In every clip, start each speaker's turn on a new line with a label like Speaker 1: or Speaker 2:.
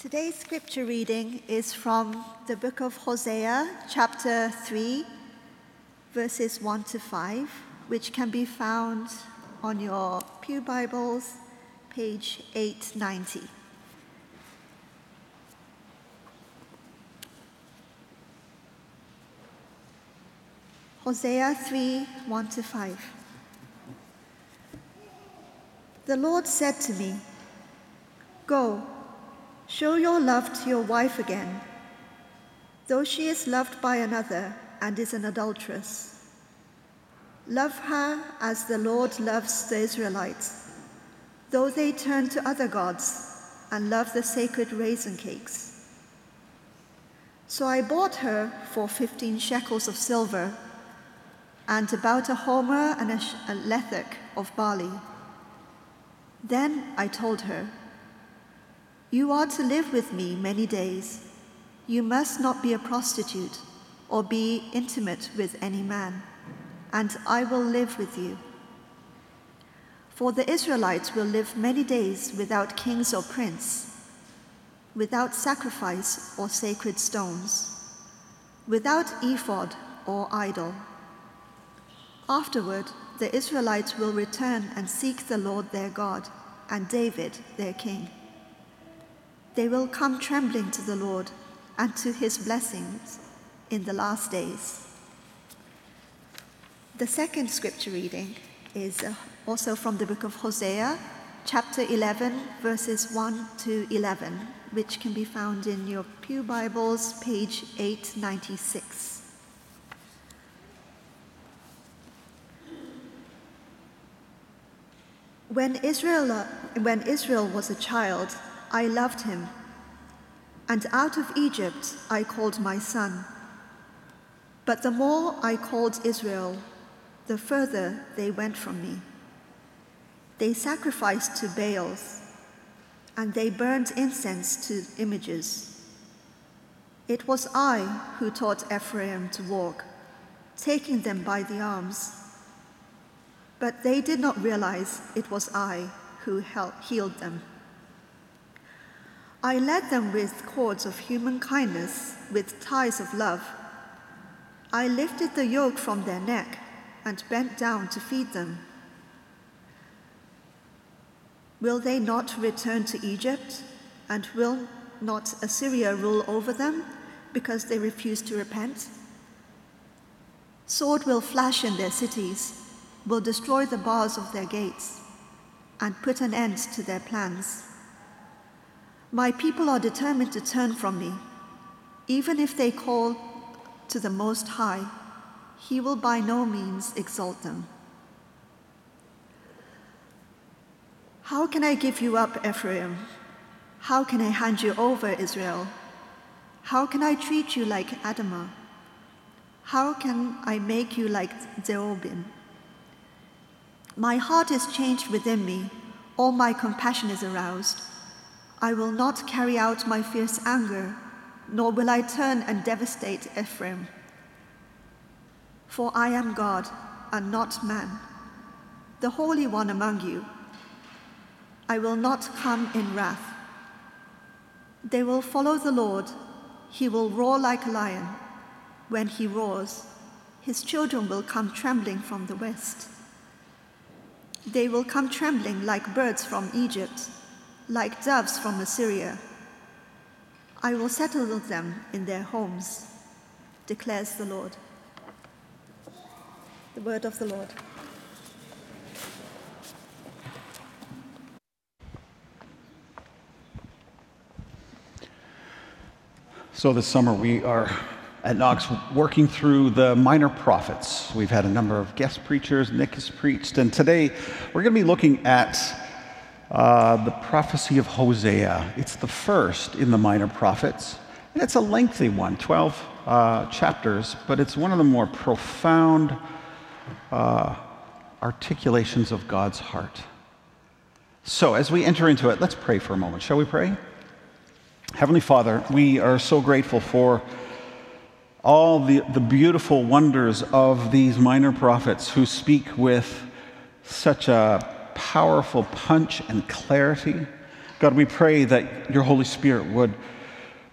Speaker 1: Today's scripture reading is from the book of Hosea, chapter 3, verses 1 to 5, which can be found on your Pew Bibles, page 890. Hosea 3 1 to 5. The Lord said to me, Go, show your love to your wife again, though she is loved by another and is an adulteress. Love her as the Lord loves the Israelites, though they turn to other gods and love the sacred raisin cakes. So I bought her for 15 shekels of silver and about a homer and a, a lethek of barley. Then I told her, You are to live with me many days. You must not be a prostitute or be intimate with any man, and I will live with you. For the Israelites will live many days without kings or prince, without sacrifice or sacred stones, without ephod or idol. Afterward, the Israelites will return and seek the Lord their God and David their king. They will come trembling to the Lord and to his blessings in the last days. The second scripture reading is uh, also from the book of Hosea, chapter 11, verses 1 to 11, which can be found in your Pew Bibles, page 896. When Israel, when Israel was a child, I loved him, and out of Egypt I called my son. But the more I called Israel, the further they went from me. They sacrificed to Baals, and they burned incense to images. It was I who taught Ephraim to walk, taking them by the arms but they did not realize it was I who healed them. I led them with cords of human kindness, with ties of love. I lifted the yoke from their neck and bent down to feed them. Will they not return to Egypt? And will not Assyria rule over them because they refuse to repent? Sword will flash in their cities will destroy the bars of their gates and put an end to their plans. My people are determined to turn from me. Even if they call to the Most High, He will by no means exalt them. How can I give you up, Ephraim? How can I hand you over, Israel? How can I treat you like Admah? How can I make you like Zebulun? My heart is changed within me, all my compassion is aroused. I will not carry out my fierce anger, nor will I turn and devastate Ephraim. For I am God and not man, the Holy One among you. I will not come in wrath. They will follow the Lord. He will roar like a lion. When he roars, his children will come trembling from the west. They will come trembling like birds from Egypt, like doves from Assyria. I will settle them in their homes, declares the Lord. The word of the Lord.
Speaker 2: So, this summer we are at Knox working through the minor prophets. We've had a number of guest preachers, Nick has preached, and today we're going to be looking at uh, the prophecy of Hosea. It's the first in the minor prophets, and it's a lengthy one 12 uh, chapters, but it's one of the more profound uh, articulations of God's heart. So, as we enter into it, let's pray for a moment. Shall we pray? Heavenly Father, we are so grateful for all the, the beautiful wonders of these minor prophets who speak with such a powerful punch and clarity God, we pray that your Holy Spirit would,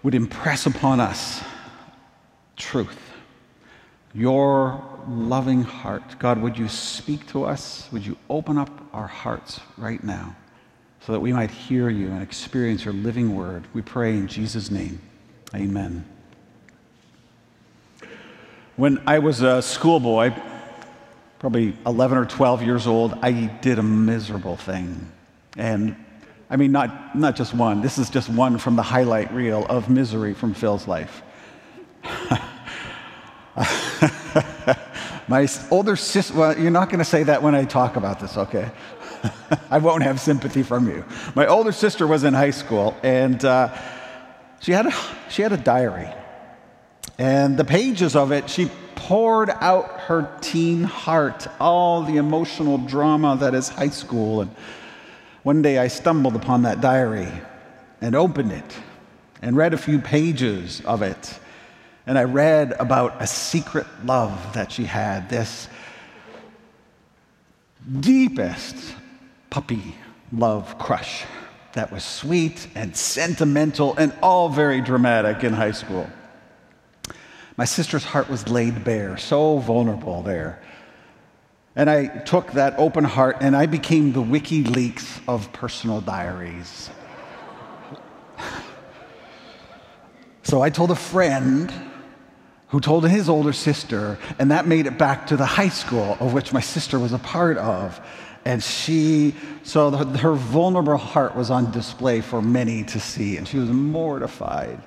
Speaker 2: would impress upon us truth, your loving heart. God, would you speak to us? Would you open up our hearts right now so that we might hear you and experience your living word? We pray in Jesus' name. Amen. When I was a schoolboy, probably 11 or 12 years old, I did a miserable thing. And I mean, not, not just one, this is just one from the highlight reel of misery from Phil's life. My older sister, well, you're not going to say that when I talk about this, okay? I won't have sympathy from you. My older sister was in high school, and uh, she, had a, she had a diary. And the pages of it, she poured out her teen heart, all the emotional drama that is high school. And one day I stumbled upon that diary and opened it and read a few pages of it. And I read about a secret love that she had, this deepest puppy love crush that was sweet and sentimental and all very dramatic in high school. My sister's heart was laid bare, so vulnerable there. And I took that open heart and I became the WikiLeaks of personal diaries. so I told a friend who told his older sister, and that made it back to the high school of which my sister was a part of. And she, so her vulnerable heart was on display for many to see, and she was mortified.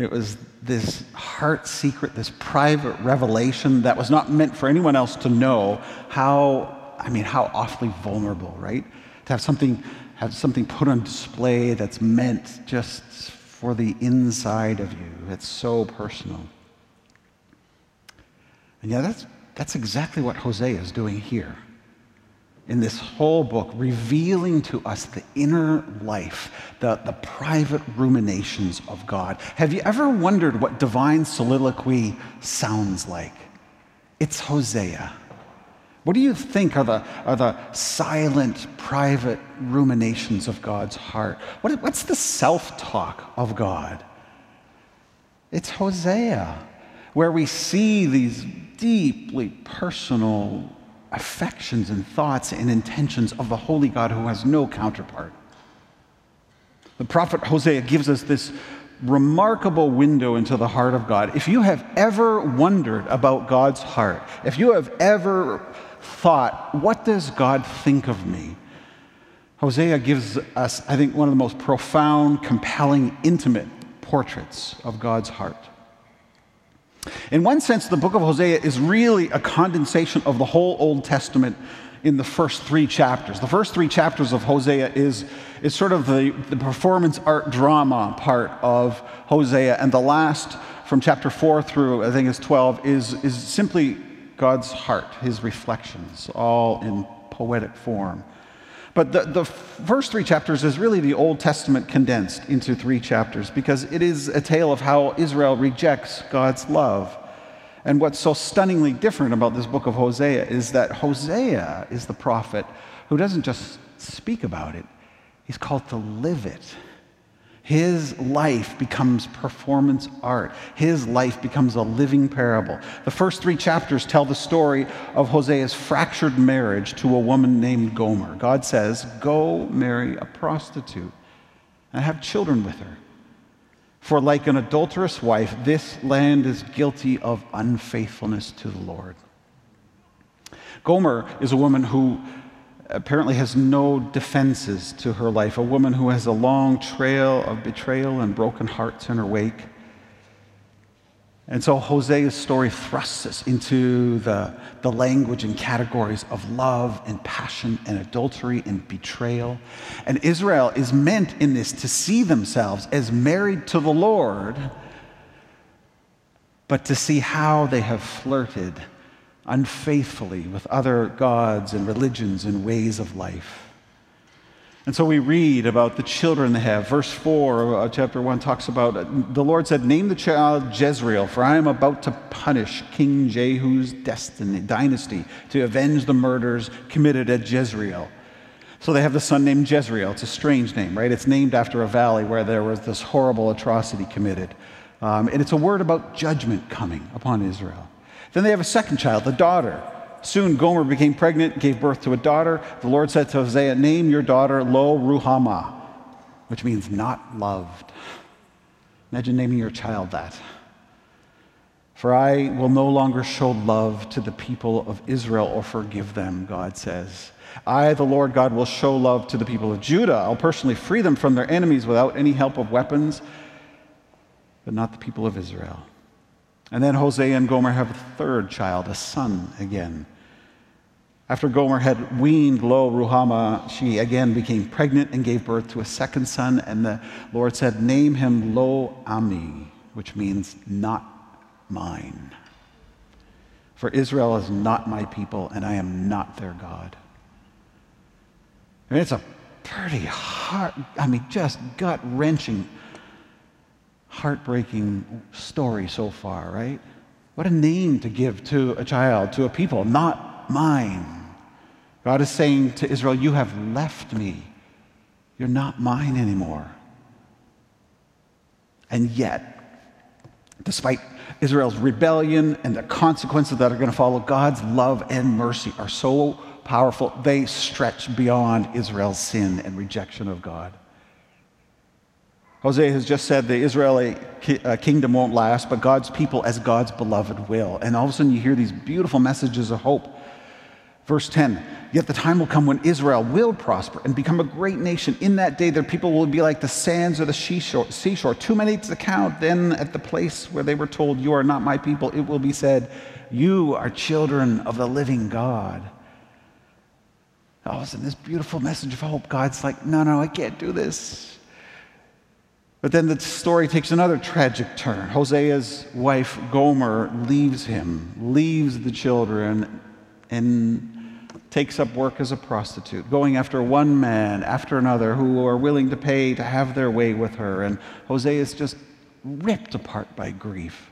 Speaker 2: It was this heart secret, this private revelation that was not meant for anyone else to know how, I mean, how awfully vulnerable, right? To have something, have something put on display that's meant just for the inside of you. It's so personal. And yeah, that's, that's exactly what Hosea is doing here in this whole book, revealing to us the inner life, the, the private ruminations of God. Have you ever wondered what divine soliloquy sounds like? It's Hosea. What do you think are the, are the silent, private ruminations of God's heart? What, what's the self talk of God? It's Hosea, where we see these deeply personal affections and thoughts and intentions of the holy God who has no counterpart. The prophet Hosea gives us this remarkable window into the heart of God. If you have ever wondered about God's heart, if you have ever thought, what does God think of me? Hosea gives us, I think, one of the most profound, compelling, intimate portraits of God's heart. In one sense, the book of Hosea is really a condensation of the whole Old Testament in the first three chapters. The first three chapters of Hosea is, is sort of the, the performance art drama part of Hosea, and the last, from chapter 4 through I think it's 12, is, is simply God's heart, his reflections, all in poetic form. But the, the first three chapters is really the Old Testament condensed into three chapters because it is a tale of how Israel rejects God's love. And what's so stunningly different about this book of Hosea is that Hosea is the prophet who doesn't just speak about it, he's called to live it. His life becomes performance art. His life becomes a living parable. The first three chapters tell the story of Hosea's fractured marriage to a woman named Gomer. God says, Go marry a prostitute and have children with her. For like an adulterous wife, this land is guilty of unfaithfulness to the Lord. Gomer is a woman who apparently has no defenses to her life, a woman who has a long trail of betrayal and broken hearts in her wake. And so Hosea's story thrusts us into the, the language and categories of love and passion and adultery and betrayal. And Israel is meant in this to see themselves as married to the Lord, but to see how they have flirted unfaithfully with other gods and religions and ways of life. And so we read about the children they have. Verse 4 of chapter 1 talks about the Lord said, Name the child Jezreel, for I am about to punish King Jehu's destiny, dynasty to avenge the murders committed at Jezreel. So they have the son named Jezreel. It's a strange name, right? It's named after a valley where there was this horrible atrocity committed. Um, and it's a word about judgment coming upon Israel. Then they have a second child, the daughter. Soon Gomer became pregnant, gave birth to a daughter. The Lord said to Hosea, Name your daughter Lo Ruhamah, which means not loved. Imagine naming your child that. For I will no longer show love to the people of Israel or forgive them, God says. I, the Lord God, will show love to the people of Judah. I'll personally free them from their enemies without any help of weapons, but not the people of Israel. And then Hosea and Gomer have a third child, a son again. After Gomer had weaned Lo Ruhamah, she again became pregnant and gave birth to a second son. And the Lord said, Name him Lo Ammi, which means not mine. For Israel is not my people, and I am not their God. I mean, it's a pretty heart, I mean, just gut wrenching heartbreaking story so far, right? What a name to give to a child, to a people, not mine. God is saying to Israel, You have left me. You're not mine anymore. And yet, despite Israel's rebellion and the consequences that are going to follow, God's love and mercy are so powerful, they stretch beyond Israel's sin and rejection of God. Hosea has just said the Israeli uh, kingdom won't last, but God's people as God's beloved will. And all of a sudden you hear these beautiful messages of hope. Verse 10 Yet the time will come when Israel will prosper and become a great nation. In that day, their people will be like the sands of the seashore, seashore, too many to count. Then, at the place where they were told, You are not my people, it will be said, You are children of the living God. All of a sudden, this beautiful message of hope, God's like, No, no, I can't do this. But then the story takes another tragic turn. Hosea's wife, Gomer, leaves him, leaves the children, and takes up work as a prostitute, going after one man after another who are willing to pay to have their way with her. And Hosea is just ripped apart by grief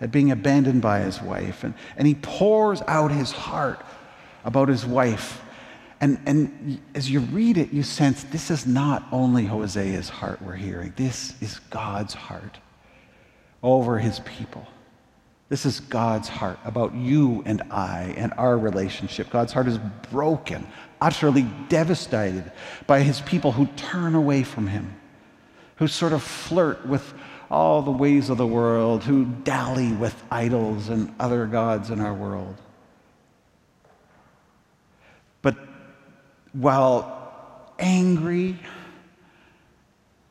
Speaker 2: at being abandoned by his wife. And, and he pours out his heart about his wife and, and as you read it, you sense this is not only Hosea's heart we're hearing, this is God's heart over his people. This is God's heart about you and I and our relationship. God's heart is broken, utterly devastated by his people who turn away from him, who sort of flirt with all the ways of the world, who dally with idols and other gods in our world. While angry,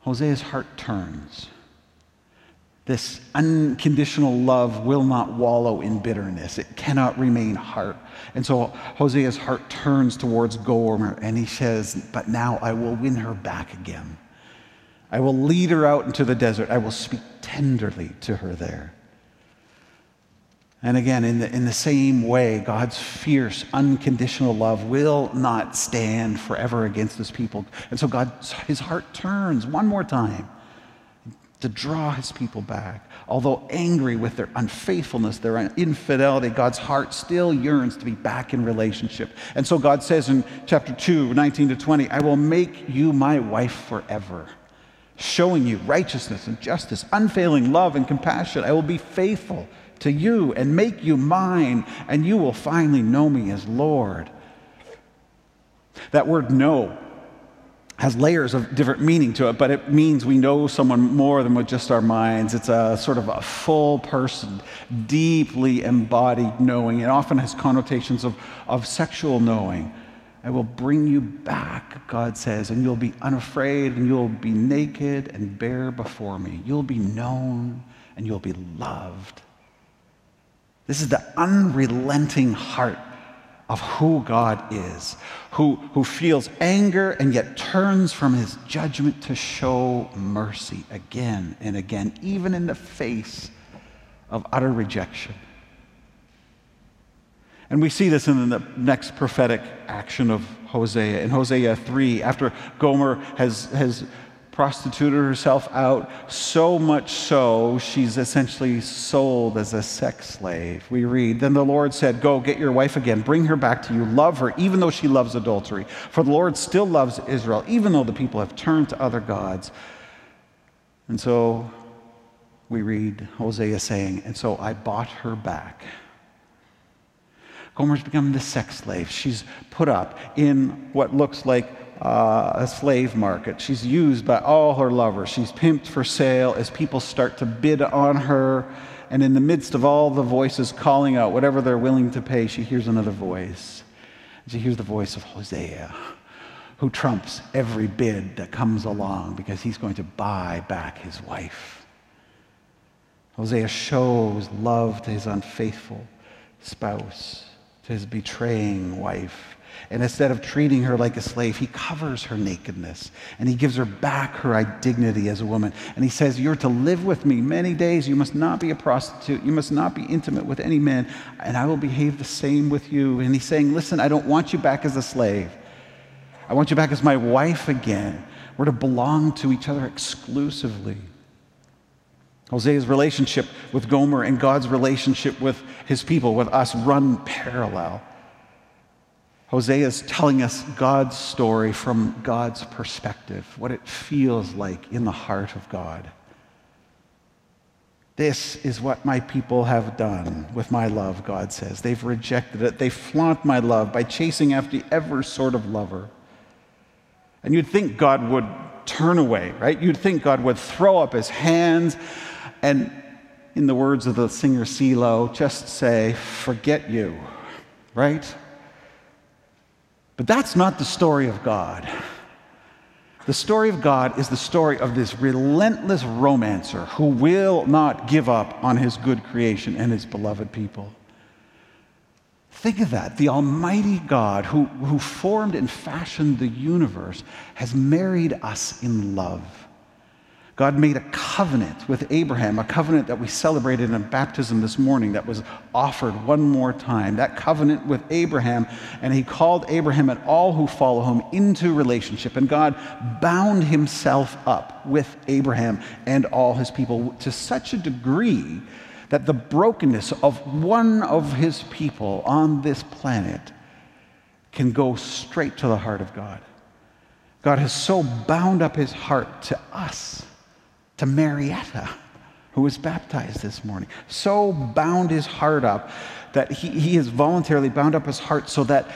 Speaker 2: Hosea's heart turns. This unconditional love will not wallow in bitterness. It cannot remain heart. And so Hosea's heart turns towards Gomer and he says, But now I will win her back again. I will lead her out into the desert. I will speak tenderly to her there. And again, in the, in the same way, God's fierce, unconditional love will not stand forever against his people. And so God, his heart turns one more time to draw his people back. Although angry with their unfaithfulness, their infidelity, God's heart still yearns to be back in relationship. And so God says in chapter 2, 19 to 20, I will make you my wife forever showing you righteousness and justice, unfailing love and compassion. I will be faithful to you and make you mine, and you will finally know me as Lord. That word know has layers of different meaning to it, but it means we know someone more than with just our minds. It's a sort of a full person, deeply embodied knowing. It often has connotations of, of sexual knowing. I will bring you back, God says, and you'll be unafraid, and you'll be naked and bare before me. You'll be known, and you'll be loved. This is the unrelenting heart of who God is, who, who feels anger and yet turns from his judgment to show mercy again and again, even in the face of utter rejection. And we see this in the next prophetic action of Hosea. In Hosea 3, after Gomer has, has prostituted herself out, so much so she's essentially sold as a sex slave. We read, Then the Lord said, Go, get your wife again, bring her back to you, love her, even though she loves adultery. For the Lord still loves Israel, even though the people have turned to other gods. And so we read Hosea saying, And so I bought her back. Gomer's become the sex slave. She's put up in what looks like uh, a slave market. She's used by all her lovers. She's pimped for sale as people start to bid on her. And in the midst of all the voices calling out whatever they're willing to pay, she hears another voice. She hears the voice of Hosea, who trumps every bid that comes along because he's going to buy back his wife. Hosea shows love to his unfaithful spouse, to his betraying wife. And instead of treating her like a slave, he covers her nakedness and he gives her back her dignity as a woman. And he says, You're to live with me many days. You must not be a prostitute. You must not be intimate with any man. And I will behave the same with you. And he's saying, Listen, I don't want you back as a slave. I want you back as my wife again. We're to belong to each other exclusively. Hosea's relationship with Gomer and God's relationship with his people, with us, run parallel. Hosea is telling us God's story from God's perspective, what it feels like in the heart of God. This is what my people have done with my love, God says. They've rejected it. They flaunt my love by chasing after every sort of lover. And you'd think God would turn away, right? You'd think God would throw up his hands and, in the words of the singer CeeLo, just say, forget you, right? But that's not the story of God. The story of God is the story of this relentless romancer who will not give up on his good creation and his beloved people. Think of that. The Almighty God who, who formed and fashioned the universe has married us in love. God made a covenant with Abraham, a covenant that we celebrated in baptism this morning that was offered one more time. That covenant with Abraham, and he called Abraham and all who follow him into relationship. And God bound himself up with Abraham and all his people to such a degree that the brokenness of one of his people on this planet can go straight to the heart of God. God has so bound up his heart to us to Marietta, who was baptized this morning. So bound his heart up that he, he has voluntarily bound up his heart so that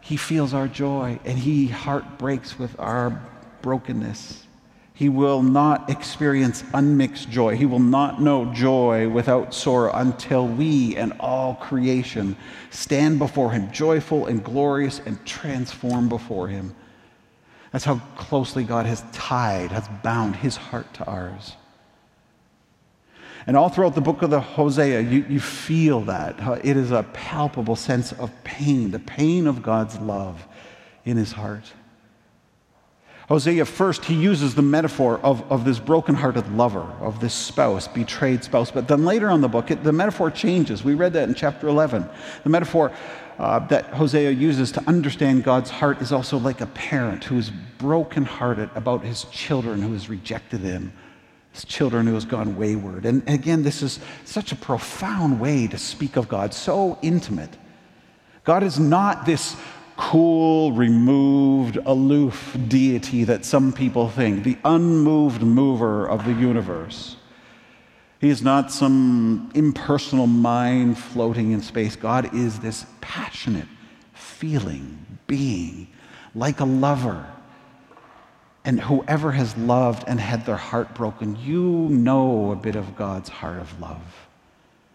Speaker 2: he feels our joy and he heart breaks with our brokenness. He will not experience unmixed joy. He will not know joy without sorrow until we and all creation stand before him, joyful and glorious and transformed before him. That's how closely God has tied, has bound his heart to ours. And all throughout the book of the Hosea, you, you feel that. It is a palpable sense of pain, the pain of God's love in his heart. Hosea, first, he uses the metaphor of, of this brokenhearted lover, of this spouse, betrayed spouse. But then later on the book, it, the metaphor changes. We read that in chapter 11. The metaphor uh, that Hosea uses to understand God's heart is also like a parent who is brokenhearted about his children who has rejected him, his children who has gone wayward. And again, this is such a profound way to speak of God, so intimate. God is not this cool, removed, aloof deity that some people think, the unmoved mover of the universe. He is not some impersonal mind floating in space. God is this passionate, feeling being, like a lover. And whoever has loved and had their heart broken, you know a bit of God's heart of love.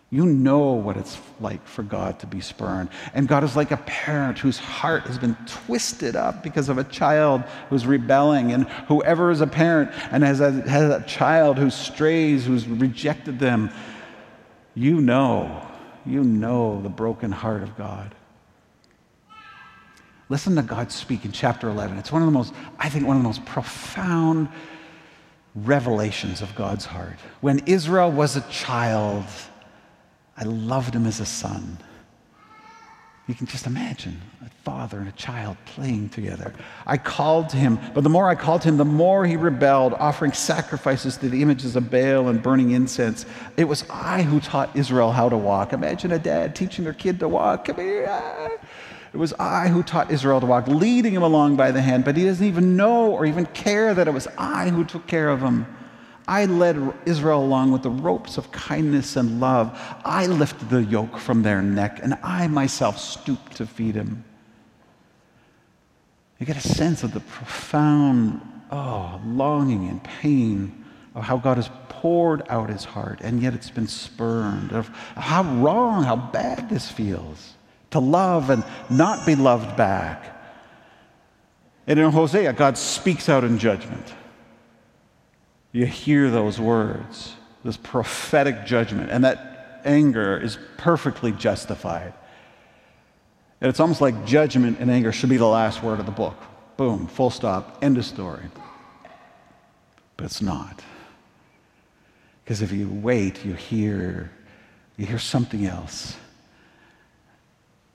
Speaker 2: You know what it's like for God to be spurned. And God is like a parent whose heart has been twisted up because of a child who's rebelling. And whoever is a parent and has a, has a child who strays, who's rejected them, you know, you know the broken heart of God. Listen to God speak in chapter 11. It's one of the most, I think, one of the most profound revelations of God's heart. When Israel was a child, I loved him as a son. You can just imagine a father and a child playing together. I called to him, but the more I called him, the more he rebelled, offering sacrifices to the images of Baal and burning incense. It was I who taught Israel how to walk. Imagine a dad teaching their kid to walk. Come here. It was I who taught Israel to walk, leading him along by the hand, but he doesn't even know or even care that it was I who took care of him. I led Israel along with the ropes of kindness and love. I lifted the yoke from their neck, and I myself stooped to feed him. You get a sense of the profound oh, longing and pain of how God has poured out his heart, and yet it's been spurned, of how wrong, how bad this feels to love and not be loved back. And in Hosea, God speaks out in judgment you hear those words, this prophetic judgment, and that anger is perfectly justified. And it's almost like judgment and anger should be the last word of the book. Boom, full stop, end of story. But it's not. Because if you wait, you hear, you hear something else.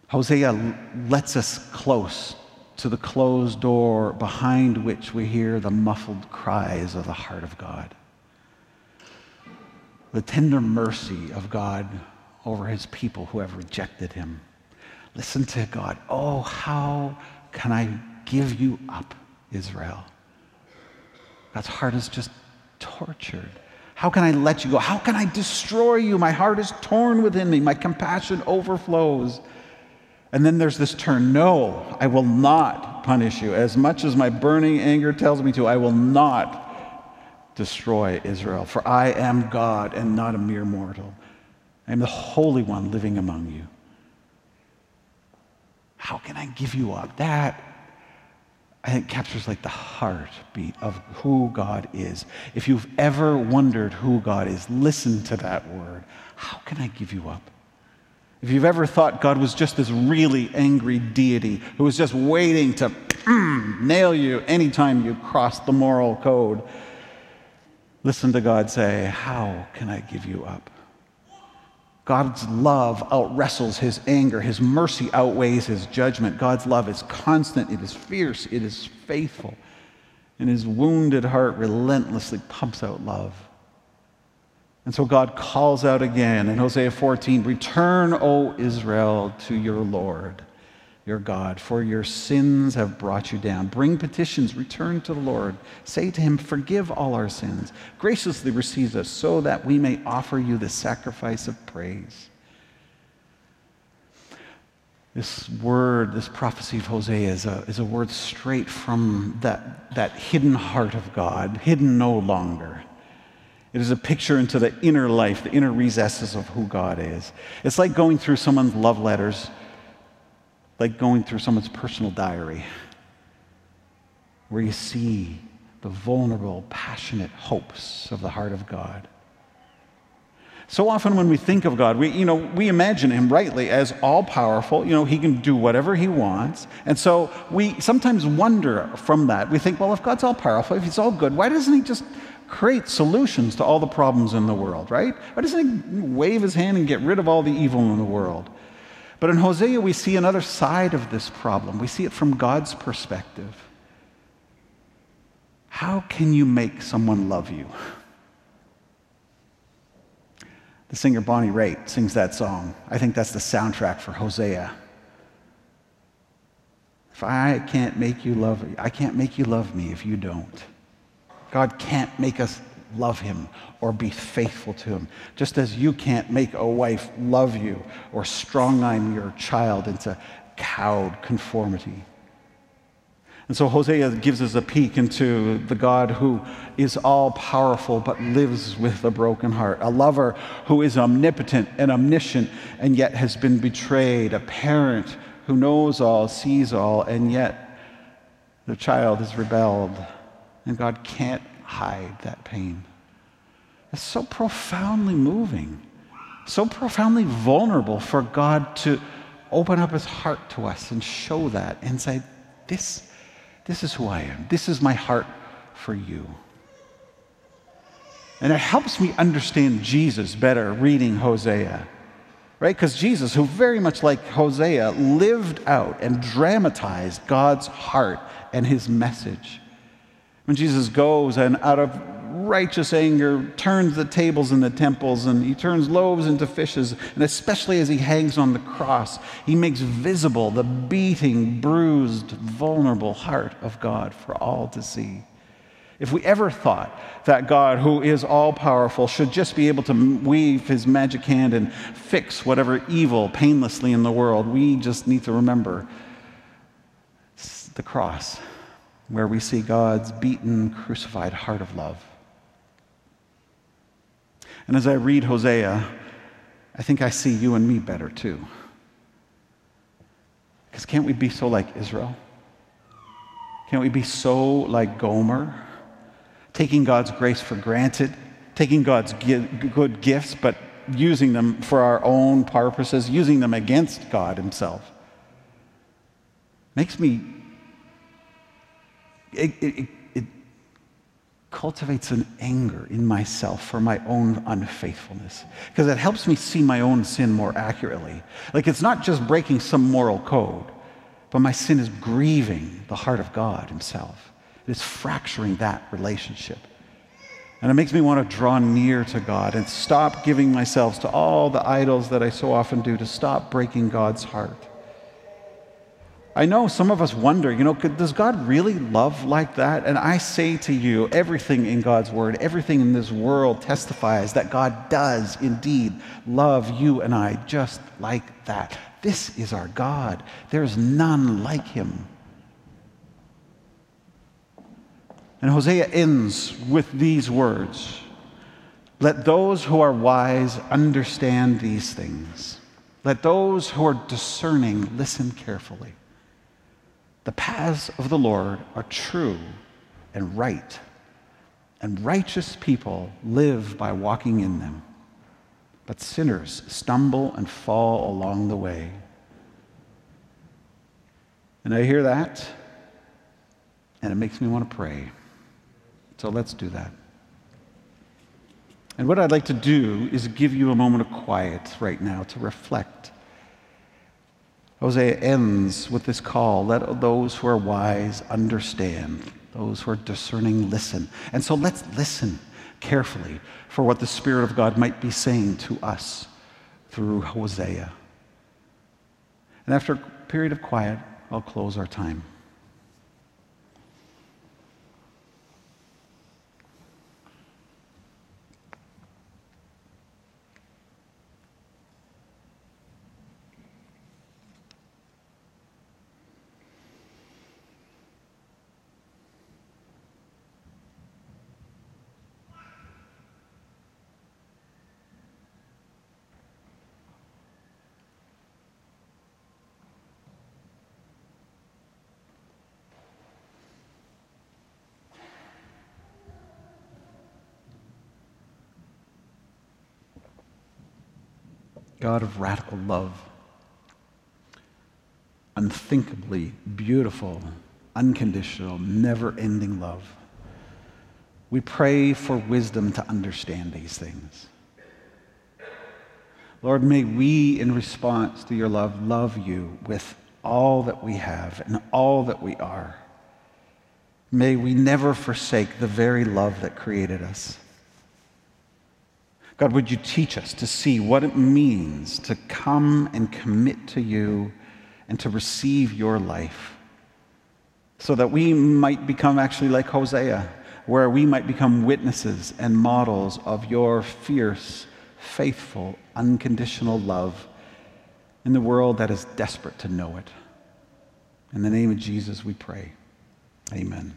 Speaker 2: Hosea lets us close to the closed door behind which we hear the muffled cries of the heart of God. The tender mercy of God over his people who have rejected him. Listen to God. Oh, how can I give you up, Israel? God's heart is just tortured. How can I let you go? How can I destroy you? My heart is torn within me. My compassion overflows. And then there's this turn no, I will not punish you. As much as my burning anger tells me to, I will not destroy Israel. For I am God and not a mere mortal. I am the Holy One living among you. How can I give you up? That, I think, captures like the heartbeat of who God is. If you've ever wondered who God is, listen to that word. How can I give you up? If you've ever thought God was just this really angry deity who was just waiting to mm, nail you anytime you crossed the moral code, listen to God say, How can I give you up? God's love outwrestles his anger. His mercy outweighs his judgment. God's love is constant, it is fierce, it is faithful. And his wounded heart relentlessly pumps out love. And so God calls out again in Hosea 14 Return, O Israel, to your Lord, your God, for your sins have brought you down. Bring petitions, return to the Lord. Say to him, Forgive all our sins. Graciously receive us, so that we may offer you the sacrifice of praise. This word, this prophecy of Hosea is a, is a word straight from that, that hidden heart of God, hidden no longer it is a picture into the inner life, the inner recesses of who God is. It's like going through someone's love letters, like going through someone's personal diary, where you see the vulnerable, passionate hopes of the heart of God. So often when we think of God, we, you know, we imagine him rightly as all powerful. You know, he can do whatever he wants. And so we sometimes wonder from that. We think, well, if God's all powerful, if he's all good, why doesn't he just create solutions to all the problems in the world, right? Why doesn't he wave his hand and get rid of all the evil in the world? But in Hosea, we see another side of this problem. We see it from God's perspective. How can you make someone love you? The singer Bonnie Raitt sings that song. I think that's the soundtrack for Hosea. If I can't make you love I can't make you love me if you don't. God can't make us love him or be faithful to him. Just as you can't make a wife love you or strong arm your child into cowed conformity. And so Hosea gives us a peek into the God who is all powerful but lives with a broken heart, a lover who is omnipotent and omniscient and yet has been betrayed, a parent who knows all, sees all, and yet the child has rebelled and God can't hide that pain. It's so profoundly moving, so profoundly vulnerable for God to open up his heart to us and show that and say, This, this is who I am. This is my heart for you. And it helps me understand Jesus better reading Hosea. right? Because Jesus, who very much like Hosea, lived out and dramatized God's heart and his message. When Jesus goes and out of righteous anger turns the tables in the temples and he turns loaves into fishes, and especially as he hangs on the cross, he makes visible the beating, bruised, vulnerable heart of God for all to see. If we ever thought that God, who is all powerful, should just be able to weave his magic hand and fix whatever evil painlessly in the world, we just need to remember the cross, where we see God's beaten, crucified heart of love. And as I read Hosea, I think I see you and me better too. Because can't we be so like Israel? Can't we be so like Gomer? taking God's grace for granted, taking God's good gifts, but using them for our own purposes, using them against God Himself. Makes me, it, it, it cultivates an anger in myself for my own unfaithfulness because it helps me see my own sin more accurately. Like it's not just breaking some moral code, but my sin is grieving the heart of God Himself. It is fracturing that relationship. And it makes me want to draw near to God and stop giving myself to all the idols that I so often do, to stop breaking God's heart. I know some of us wonder, you know, does God really love like that? And I say to you, everything in God's word, everything in this world testifies that God does indeed love you and I just like that. This is our God. There is none like him. And Hosea ends with these words Let those who are wise understand these things. Let those who are discerning listen carefully. The paths of the Lord are true and right, and righteous people live by walking in them. But sinners stumble and fall along the way. And I hear that, and it makes me want to pray. So let's do that. And what I'd like to do is give you a moment of quiet right now to reflect. Hosea ends with this call let those who are wise understand, those who are discerning listen. And so let's listen carefully for what the Spirit of God might be saying to us through Hosea. And after a period of quiet, I'll close our time. God of radical love, unthinkably beautiful, unconditional, never ending love. We pray for wisdom to understand these things. Lord, may we, in response to your love, love you with all that we have and all that we are. May we never forsake the very love that created us. God, would you teach us to see what it means to come and commit to you and to receive your life so that we might become actually like Hosea, where we might become witnesses and models of your fierce, faithful, unconditional love in the world that is desperate to know it. In the name of Jesus, we pray. Amen.